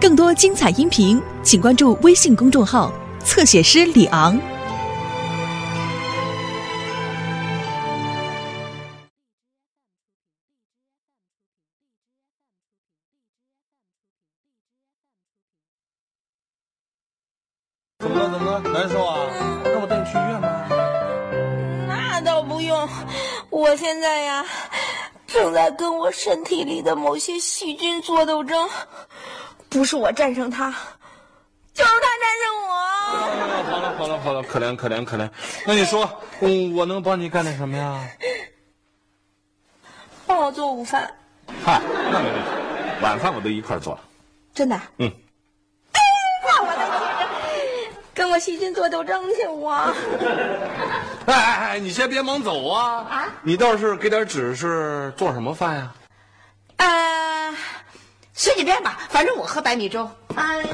更多精彩音频，请关注微信公众号“侧写师李昂”。怎么了？怎么了？难受啊？那我带你去医院吧。那倒不用，我现在呀，正在跟我身体里的某些细菌做斗争，不是我战胜他，就是他战胜我。哎好了好了好了，可怜可怜可怜。那你说，嗯，我能帮你干点什么呀？帮我做午饭，嗨，那没问题，晚饭我都一块做了。真的？嗯。那我跟我细菌做斗争去我。哎哎哎，你先别忙走啊！啊你倒是给点指示，做什么饭呀？呃，随你便吧，反正我喝白米粥。哎呦，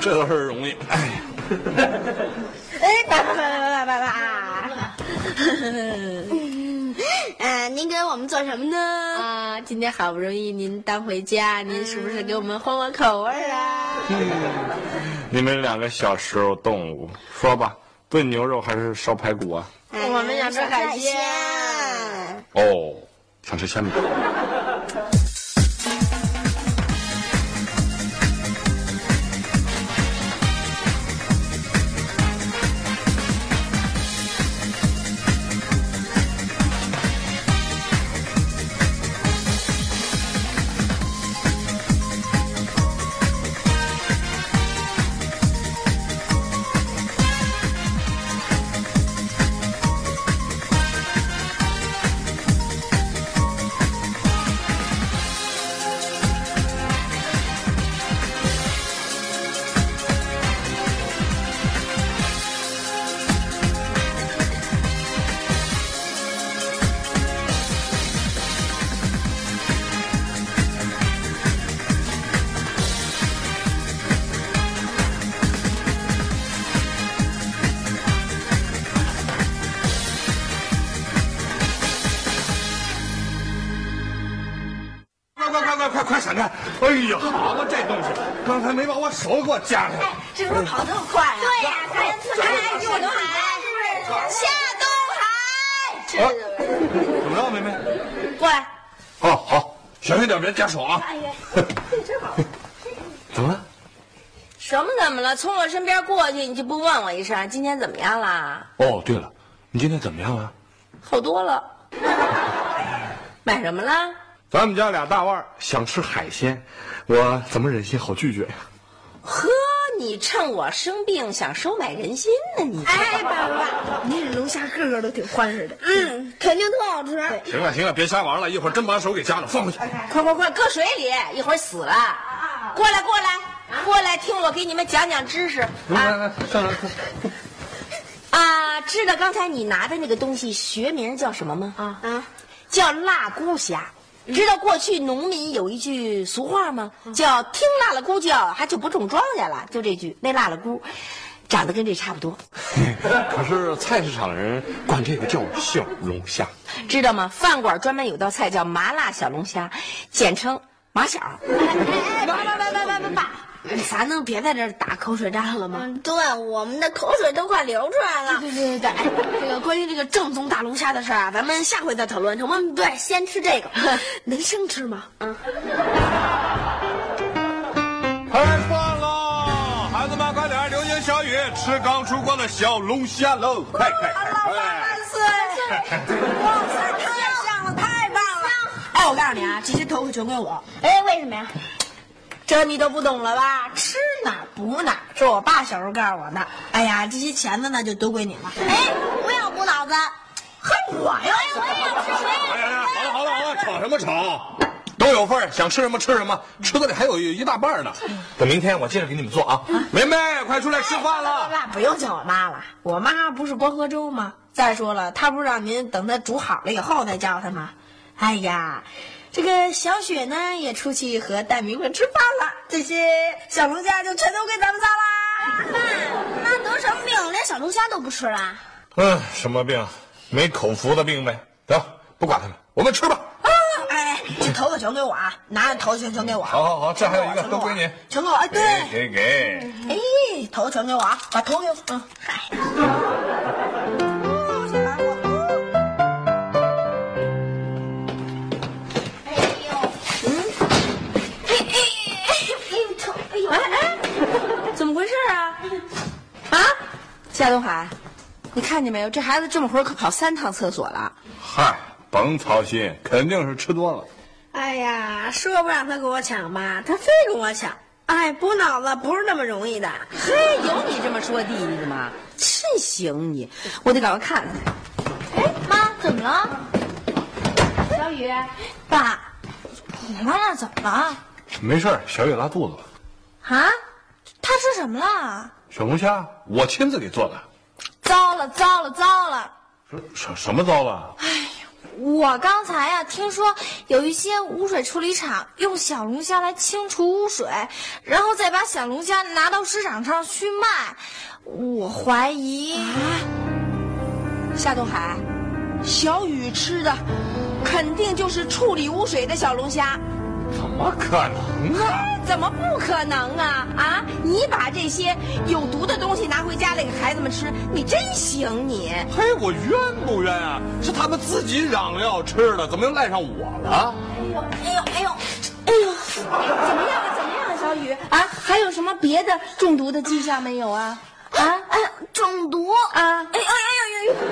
这个事儿容易。哎呀，哎，爸爸爸爸爸爸爸。嗯，您给我们做什么呢？啊，今天好不容易您当回家，您是不是给我们换换口味儿啊？你们两个小时候动物，说吧，炖牛肉还是烧排骨啊？我们想吃海鲜。哦，想吃鲜饼。快快快快快闪开！哎呀，好嘛，这东西刚才没把我手给我夹开。这怎么跑那么快啊？对呀，还要去海下东海，下东海。啊，怎么了，梅梅？过来，哦好，小心点，别夹手啊！哎呀，真好。怎么了？什么怎么了？从我身边过去，你就不问我一声，今天怎么样啦？哦，对了，你今天怎么样啊？好多了。买什么了？咱们家俩大腕想吃海鲜，我怎么忍心好拒绝呀？呵，你趁我生病想收买人心呢？你哎，爸爸爸，您这龙虾个个都挺欢实的，嗯，肯定特好吃。行了行了，别瞎玩了，一会儿真把手给夹了，放回去。快快快，搁水里，一会儿死了。过来过来过来，听我给你们讲讲知识来来来，上来。啊！知道刚才你拿的那个东西学名叫什么吗？啊啊，叫辣菇虾。知道过去农民有一句俗话吗？叫听辣了咕叫，还就不种庄稼了。就这句，那辣了姑，长得跟这差不多，可是菜市场人管这个叫小龙虾。知道吗？饭馆专门有道菜叫麻辣小龙虾，简称麻小。爸爸爸爸爸爸爸，咱能别在这儿打口水战了吗？嗯，对，我们的口水都快流出来了。对对对对，哎这个关于这个正宗大龙虾的事儿啊，咱们下回再讨论，成吗？对，先吃这个，能生吃吗？嗯。开饭喽！孩子们快点，流星小雨吃刚出锅的小龙虾喽！快快快！万岁！哇塞，太香了，太棒了！哎，我告诉你啊，这些头发全归我。哎，为什么呀？这你都不懂了吧？吃哪补哪儿，是我爸小时候告诉我的。哎呀，这些钱呢，那就都归你了。哎，不要补脑子。嘿，我呀，我也要吃，我也哎呀呀，好了好了好了，吵什么吵？都有份儿，想吃什么吃什么，池子里还有一大半呢。等明天我接着给你们做啊！梅梅，快出来吃饭了。爸不用叫我妈了，我妈不是光喝粥吗？再说了，她不是让您等她煮好了以后再叫她吗？哎呀，这个小雪呢也出去和大明们吃饭了，这些小龙虾就全都归咱们仨啦。妈，妈得什么病，连小龙虾都不吃了？嗯，什么病？没口福的病呗。得，不管他们，我们吃吧。啊哎，这头发全给我啊！拿着头发全全给我。好好好，这还有一个都归你，全给我。哎，对，给给。哎，头发全给我啊！把头给我。嗯，嗨。夏东海，你看见没有？这孩子这么会儿可跑三趟厕所了。嗨，甭操心，肯定是吃多了。哎呀，说不让他跟我抢吧，他非跟我抢。哎，补脑子不是那么容易的。嘿，有你这么说弟弟的吗？真行你，我得赶快看看。哎，妈，怎么了？小雨，爸，你妈那怎么了？没事小雨拉肚子了。啊？她吃什么了？小龙虾，我亲自给做的。糟了，糟了，糟了！什什什么糟了？哎呀我刚才呀、听说有一些污水处理厂用小龙虾来清除污水，然后再把小龙虾拿到市场上去卖。我怀疑，夏东海，小雨吃的肯定就是处理污水的小龙虾。怎么可能啊？怎么不可能啊？啊！你把这些有毒的东西拿回家来给孩子们吃，你真行你！嘿，我冤不冤啊？是他们自己嚷着要吃的，怎么又赖上我了？哎呦，哎呦，哎呦，哎呦，怎么样啊？怎么样啊？小雨啊？还有什么别的中毒的迹象没有啊？啊哎，中毒啊！哎哎哎呦呦呦！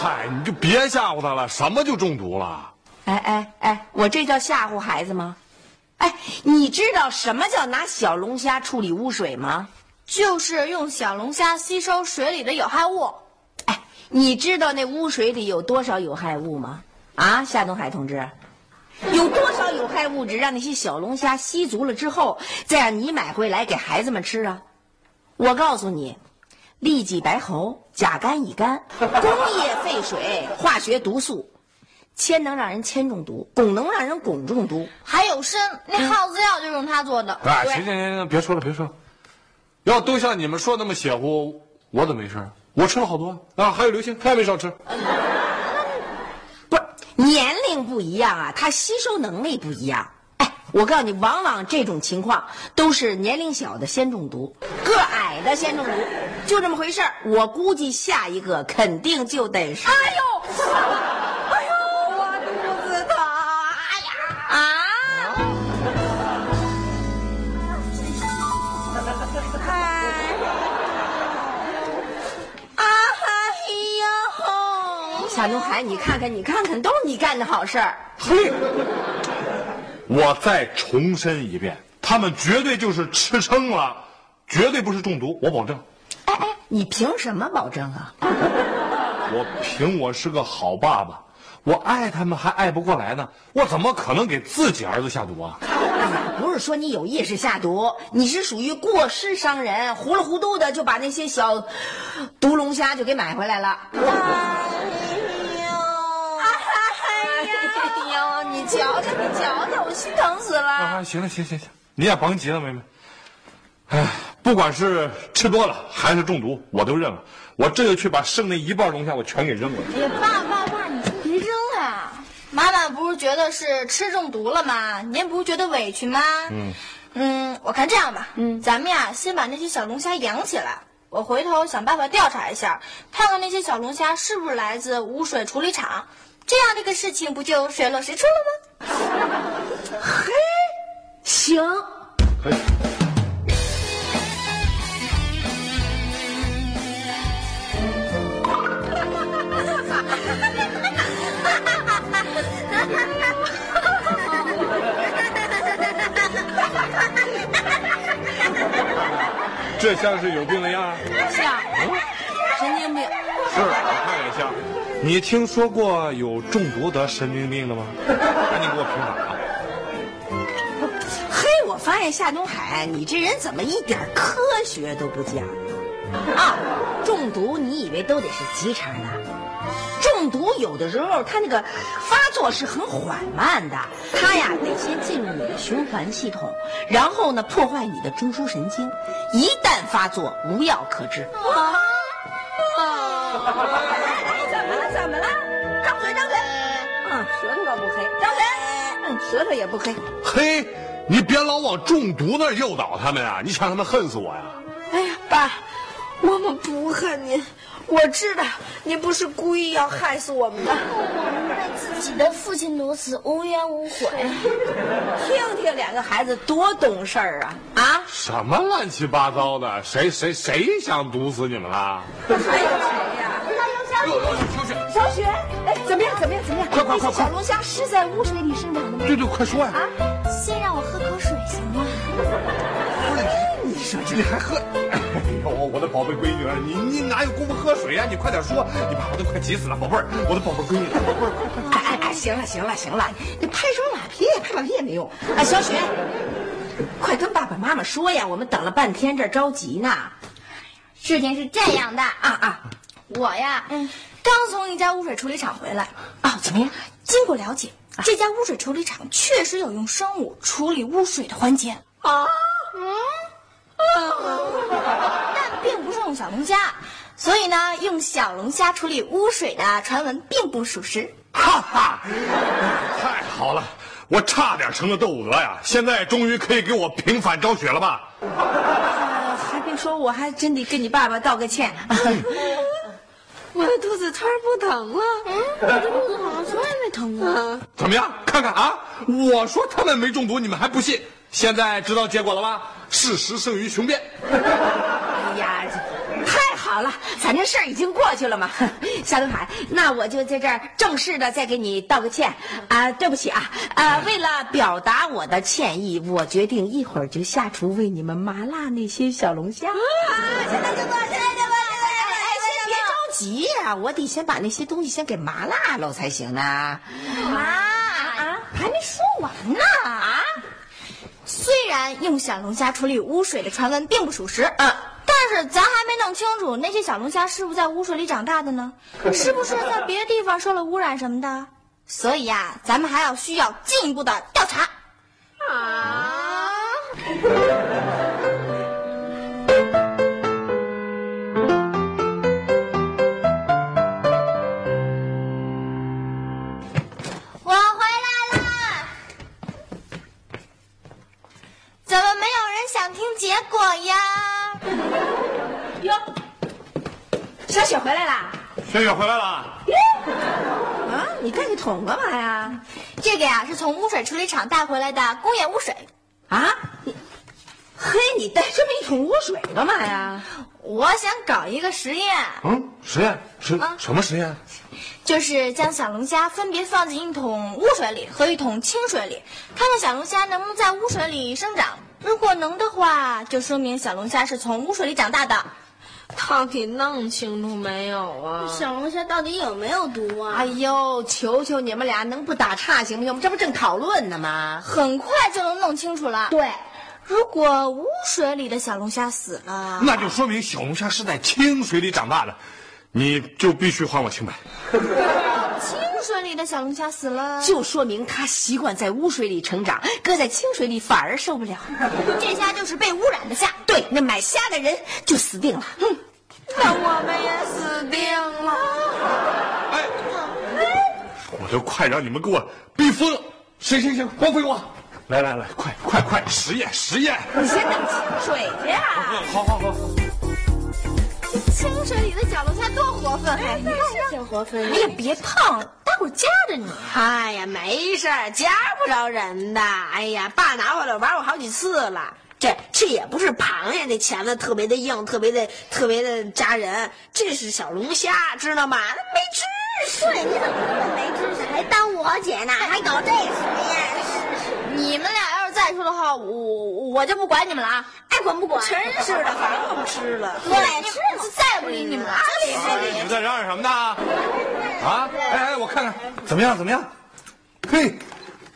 嗨，你就别吓唬他了，什么就中毒了？哎哎哎，我这叫吓唬孩子吗？哎，你知道什么叫拿小龙虾处理污水吗？就是用小龙虾吸收水里的有害物。哎，你知道那污水里有多少有害物吗？啊，夏东海同志，有多少有害物质让那些小龙虾吸足了之后，再让你买回来给孩子们吃啊？我告诉你，痢疾白喉、甲肝乙肝、工业废水、化学毒素，铅能让人铅中毒，汞能让人汞中毒。还有砷，那耗子药就用它做的。哎，行行行行，别说了别说了。要都像你们说那么邪乎，我怎么没事？我吃了好多啊，还有刘星，他也没少吃。不是年龄不一样啊，他吸收能力不一样。哎，我告诉你，往往这种情况都是年龄小的先中毒，个矮的先中毒，就这么回事儿。我估计下一个肯定就得是。哎呦，呦！夏东海，你看看，你看看，都是你干的好事儿。嘿，我再重申一遍，他们绝对就是吃撑了，绝对不是中毒，我保证。哎哎，你凭什么保证啊？我凭我是个好爸爸，我爱他们还爱不过来呢，我怎么可能给自己儿子下毒啊？不是说你有意识下毒，你是属于过失伤人，糊里糊涂的就把那些小毒龙虾就给买回来了。哎呦，哎呦，你瞧瞧，你瞧瞧，我心疼死了。啊，行了，行行行，你也甭急了，妹妹。哎，不管是吃多了还是中毒，我都认了。我这就去把剩那一半龙虾我全给扔了。哎呀，爸爸爸，你先别扔啊！妈妈不是觉得是吃中毒了吗？您不是觉得委屈吗？嗯，嗯，我看这样吧，嗯，咱们呀先把那些小龙虾养起来，我回头想办法调查一下，看看那些小龙虾是不是来自污水处理厂，这样这个事情不就水落石出了吗？嘿行，可以。这像是有病的样儿。像，神经病。是，我看也像。你听说过有中毒得神经病的吗？赶紧给我平反啊！嘿，我发现夏东海，你这人怎么一点科学都不讲啊？中毒你以为都得是急茬的？中毒有的时候它那个发作是很缓慢的，它呀得先进入你的循环系统，然后呢破坏你的中枢神经，一旦发作无药可治。啊哎，怎么了？怎么了？张嘴，张嘴！嗯，舌头倒不黑，张嘴，嗯，舌头也不黑。嘿，你别老往中毒那儿诱导他们啊！你想他们恨死我呀？哎呀，爸，我们不恨您，我知道您不是故意要害死我们的。我们被自己的父亲如此无怨无悔。听听两个孩子多懂事儿啊！啊，什么乱七八糟的？谁谁谁想毒死你们了？还有谁呀？小雪，小雪，哎，怎么样？怎么样？怎么样？快快快小龙虾是在污水里生长的吗？对对，快说呀！啊先让我喝口水行吗？你说这你还喝？哎呦，我的宝贝闺女儿，你你哪有功夫喝水呀、你快点说，你爸我都快急死了，宝贝儿，我的宝贝闺女，宝贝儿，快快！哎哎，行了行了行了，你拍什么马屁？拍马屁也没用。啊，小雪，快跟爸爸妈妈说呀，我们等了半天，这着急呢。事情是这样的啊啊，我呀，嗯，刚从一家污水处理厂回来。哦，怎么样？经过了解，这家污水处理厂确实有用生物处理污水的环节啊，但并不是用小龙虾，所以呢，用小龙虾处理污水的传闻并不属实。哈哈，太好了，我差点成了窦娥呀！现在终于可以给我平反昭雪了吧？呃，还别说，我还真得跟你爸爸道个歉。我的肚子突然不疼了。我的肚子好像从来没疼过。怎么样？看看啊！我说他们没中毒，你们还不信？现在知道结果了吧？事实胜于雄辩。哎呀，太好了，反正事儿已经过去了嘛。夏东海，那我就在这儿正式的再给你道个歉啊，对不起啊，啊，为了表达我的歉意，我决定一会儿就下厨为你们麻辣那些小龙虾。啊，现在就做，现在就做，现在先别着急呀、我得先把那些东西先给麻辣喽才行呢。妈啊，还没说完呢啊！虽然用小龙虾处理污水的传闻并不属实，嗯但是咱还没弄清楚那些小龙虾是不是在污水里长大的呢？是不是在别的地方受了污染什么的？所以呀、咱们还要需要进一步的调查。啊，结果呀？哟，小雪回来啦！小雪回来啦。啊，你带个桶干嘛呀？这个呀是从污水处理厂带回来的工业污水。啊，嘿，你带这么一桶污水干嘛呀？我想搞一个实验，嗯，实验实什么实验？就是将小龙虾分别放进一桶污水里和一桶清水里，看看小龙虾能不能在污水里生长。如果能的话，就说明小龙虾是从污水里长大的。到底弄清楚没有啊？小龙虾到底有没有毒啊？哎呦，求求你们俩能不打岔行不行？我们这不正讨论呢吗？很快就能弄清楚了。对，如果污水里的小龙虾死了，那就说明小龙虾是在清水里长大的，你就必须还我清白。清水里的小龙虾死了，就说明它习惯在污水里成长，搁在清水里反而受不了。这虾就是被污染的虾。对，那买虾的人就死定了。哼，那我们也死定了。哎，我就快让你们给我逼疯了！行行行，光废话，来来来，快快快，实验实验！你先等清水去啊！好好好，清水里的小龙虾多活泛，哎，你看看，挺活泛。哎呀，别碰，待会儿夹着你。哎呀，没事儿，夹不着人的。哎呀，爸拿回来玩过好几次了。这这也不是螃蟹，那钳子特别的硬，特别的特别的扎人。这是小龙虾，知道吗？那没知识。对，你怎么那么没知识，还当我姐呢，还搞这实验？你们俩要是再说的话，我我就不管你们了啊！爱管不管？真是的，反正我们吃了。我来吃，再也不理你们了。你们在嚷嚷什么呢？啊！哎哎，我看看怎么样怎么样？嘿，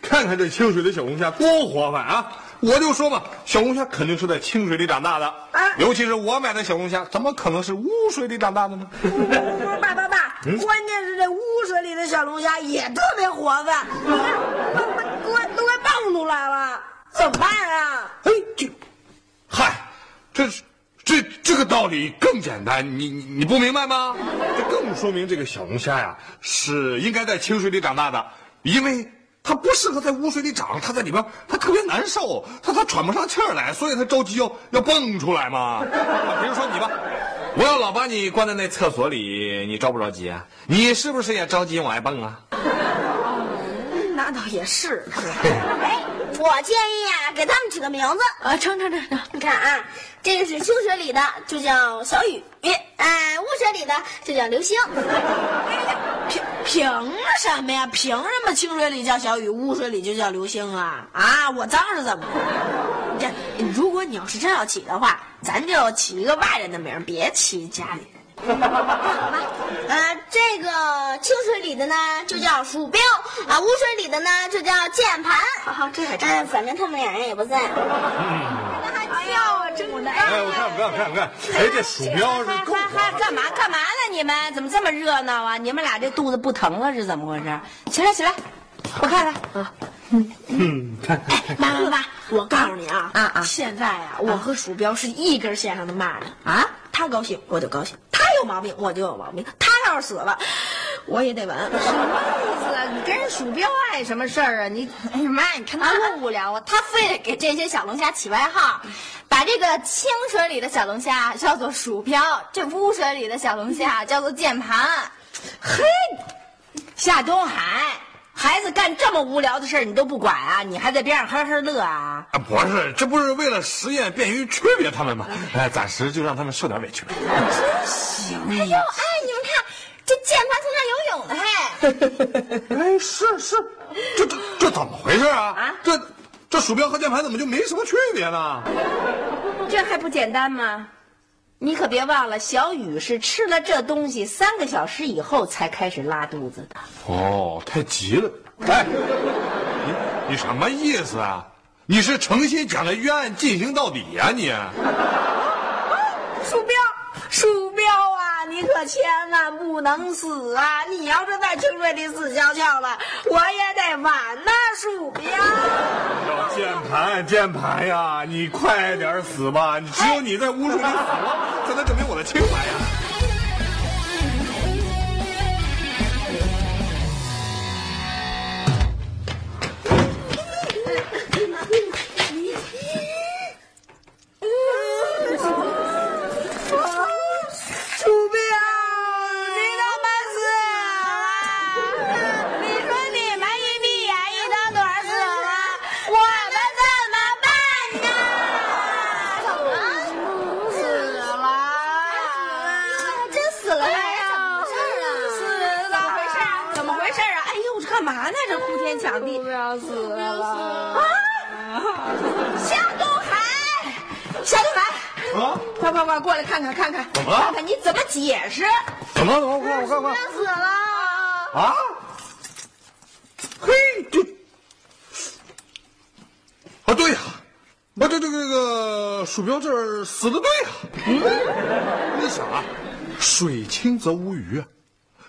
看看这清水的小龙虾多活泛啊！我就说嘛，小龙虾肯定是在清水里长大的，尤其是我买的小龙虾，怎么可能是污水里长大的呢？不不不，爸爸爸，关键是这污水里的小龙虾也特别活泛，你看，都快都快都快蹦出来了，怎么办啊？哎，这，嗨，这是这这个道理更简单，你你你不明白吗？这更说明这个小龙虾呀是应该在清水里长大的，因为它不适合在污水里长，它在里边它特别难受，它它喘不上气儿来，所以它着急要要蹦出来嘛。比如说你吧，我要老把你关在那厕所里，你着不着急啊？你是不是也着急往外蹦啊？那倒也是？哎，我建议啊，给他们起个名字。啊，成成成成，你看啊，这个是清水里的，就叫小雨；哎，污水里的就叫流星。凭凭什么呀？凭什么清水里叫小雨，污水里就叫流星啊？啊，我脏是怎么的？这如果你要是真要起的话，咱就起一个外人的名，别起家里人。呃，这个清水里的呢就叫鼠标啊，污水里的呢就叫键盘。好好，这还真。哎，反正他们俩人也不在。那还跳啊，真的。哎，我看我看我看我看，哎，这鼠标是干嘛干嘛呢？你们怎么这么热闹啊？你们俩这肚子不疼了是怎么回事？起来起来，我看看啊。嗯，看看哎，妈妈妈，我告诉你啊，啊啊现在啊，我和鼠标是一根线上的蚂蚱啊，他高兴我就高兴，他有毛病我就有毛病，他要是死了，我也得完。什么意思啊？你跟人鼠标碍什么事儿啊？你哎呀妈，你看他多无聊啊！他非得给这些小龙虾起外号，把这个清水里的小龙虾叫做鼠标，这污水里的小龙虾叫做键盘。嘿，夏东海，孩子干这么无聊的事儿你都不管啊？你还在边上呵呵乐啊？啊，不是，这不是为了实验便于区别他们吗？哎，暂时就让他们受点委屈真。行哎呦，哎，你们看，这键盘从那游泳呢，嘿。哎，是是，这这这怎么回事啊？啊，这这鼠标和键盘怎么就没什么区别呢？这还不简单吗？你可别忘了，小雨是吃了这东西三个小时以后才开始拉肚子的。哦，太急了。哎，你你什么意思啊？你是诚心想着冤案进行到底呀、你？鼠标，鼠你可千万不能死啊！你要是在清水里死翘翘了，我也得完那，鼠标。要键盘键盘呀！你快点死吧！你只有你在污水里死了，才能证明我的清白呀！哭天抢地。不要死了！夏东海，夏东海，啊？快快快，过来看看看看，怎么了看看你怎么解释？怎么了？怎么？我看我看我看。死了！啊！嘿，这啊，对呀、啊，这这个这个鼠标这儿死的对呀、嗯，你想啊，水清则无鱼啊，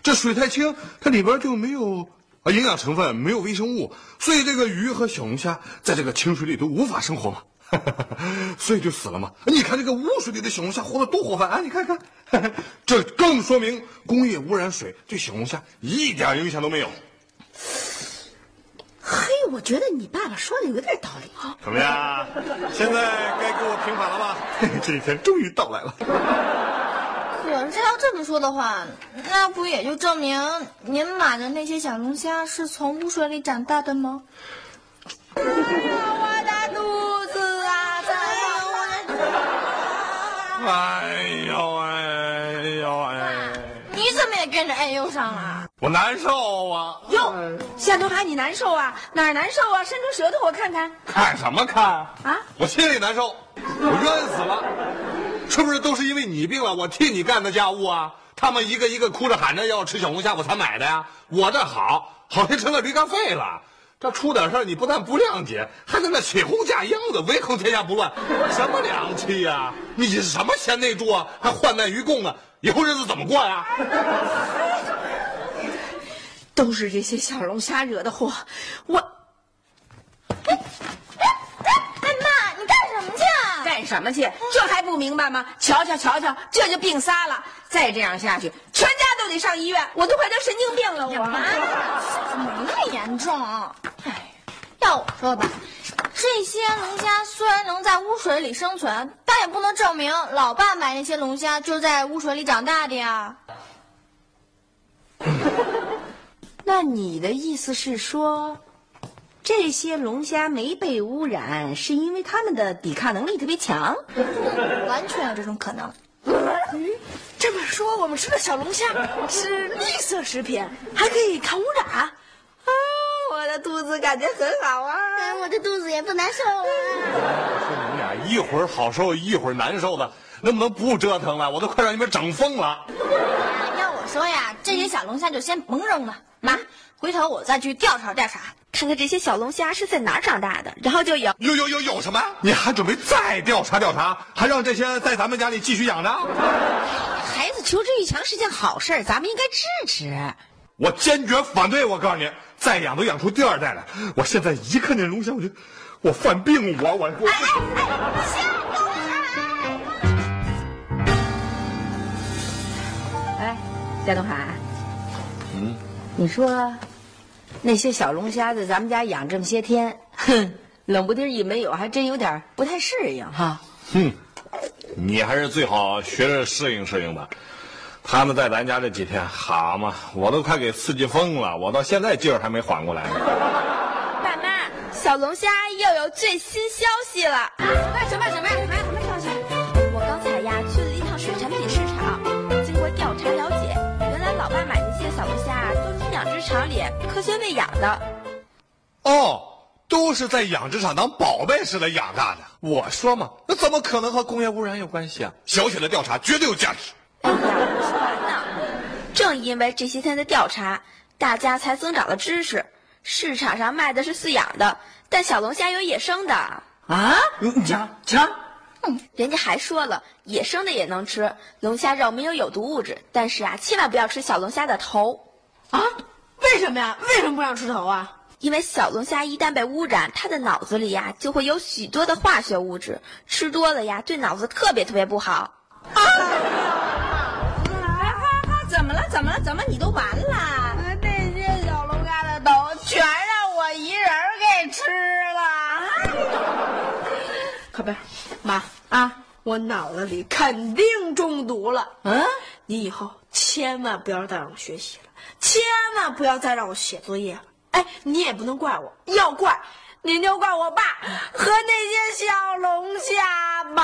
这水太清，它里边就没有啊营养成分，没有微生物，所以这个鱼和小龙虾在这个清水里都无法生活嘛。所以就死了嘛？你看这个污水里的小龙虾活得多活泛啊！你看看，这更说明工业污染水对小龙虾一点影响都没有。嘿，我觉得你爸爸说的有点道理。怎么样？现在该给我平反了吧？这一天终于到来了。可是要这么说的话，那不也就证明您买的那些小龙虾是从污水里长大的吗？我的肚子啊！怎么哎呦哎呦哎，你怎么也跟着哎呦上了？我难受啊！哟，夏东海，你难受啊？哪儿难受啊？伸出舌头我看看。看什么看啊？我心里难受，我冤死了。是不是都是因为你病了，我替你干的家务啊？他们一个一个哭着喊着要吃小龙虾，我才买的呀。我这好，好像成了驴肝肺了。这出点事儿，你不但不谅解，还在那起哄架秧子，唯恐天下不乱，什么良气呀、你什么贤内助啊？还患难与共啊？以后日子怎么过呀？都是这些小龙虾惹的祸，我，什么去？这还不明白吗？瞧瞧瞧瞧，这就病仨了，再这样下去，全家都得上医院，我都快成神经病了。我妈，没那么严重。哎，要我说吧，这些龙虾虽然能在污水里生存，但也不能证明老爸买那些龙虾就是在污水里长大的呀。那你的意思是说，这些龙虾没被污染，是因为它们的抵抗能力特别强？完全有这种可能。这么说，我们吃的小龙虾是绿色食品，还可以抗污染。啊，我的肚子感觉很好啊！我的肚子也不难受啊。我说你们俩一会儿好受一会儿难受的，能不能不折腾了？我都快让你们整疯了。要我说呀，这些小龙虾就先甭扔了。妈，回头我再去调查调查，看看这些小龙虾是在哪儿长大的，然后就有有有有有什么？你还准备再调查调查？还让这些在咱们家里继续养着？孩子求知欲强是件好事，咱们应该支持。我坚决反对！我告诉你，再养都养出第二代来。我现在一看见龙虾，我就我犯病，我我我。哎，夏东海。嗯，你说，那些小龙虾在咱们家养这么些天，哼，冷不丁一没有，还真有点不太适应哈。哼，你还是最好学着适应适应吧。他们在咱家这几天，好嘛，我都快给刺激疯了，我到现在劲儿还没缓过来。呢。爸妈，小龙虾又有最新消息了！什么什么什么什么场里科学喂养的。哦，都是在养殖场当宝贝似的养大的。我说嘛，那怎么可能和工业污染有关系啊？小雪的调查绝对有价值。哎呀，说完呢。正因为这些天的调查，大家才增长了知识。市场上卖的是饲养的，但小龙虾有野生的啊！你瞧瞧，嗯，人家还说了，野生的也能吃，龙虾肉没有有毒物质，但是啊，千万不要吃小龙虾的头。啊？为什么呀？为什么不让吃头啊？因为小龙虾一旦被污染，它的脑子里呀就会有许多的化学物质，吃多了呀对脑子特别特别不好。啊！怎么了？怎么了？怎么你都完了？那些小龙虾的头全让我一人给吃了。靠边，妈啊，我脑子里肯定中毒了。嗯，你以后千万不要再让我学习了，千万不要再让我写作业了。哎，你也不能怪我，要怪你就怪我爸和那些小龙虾吧。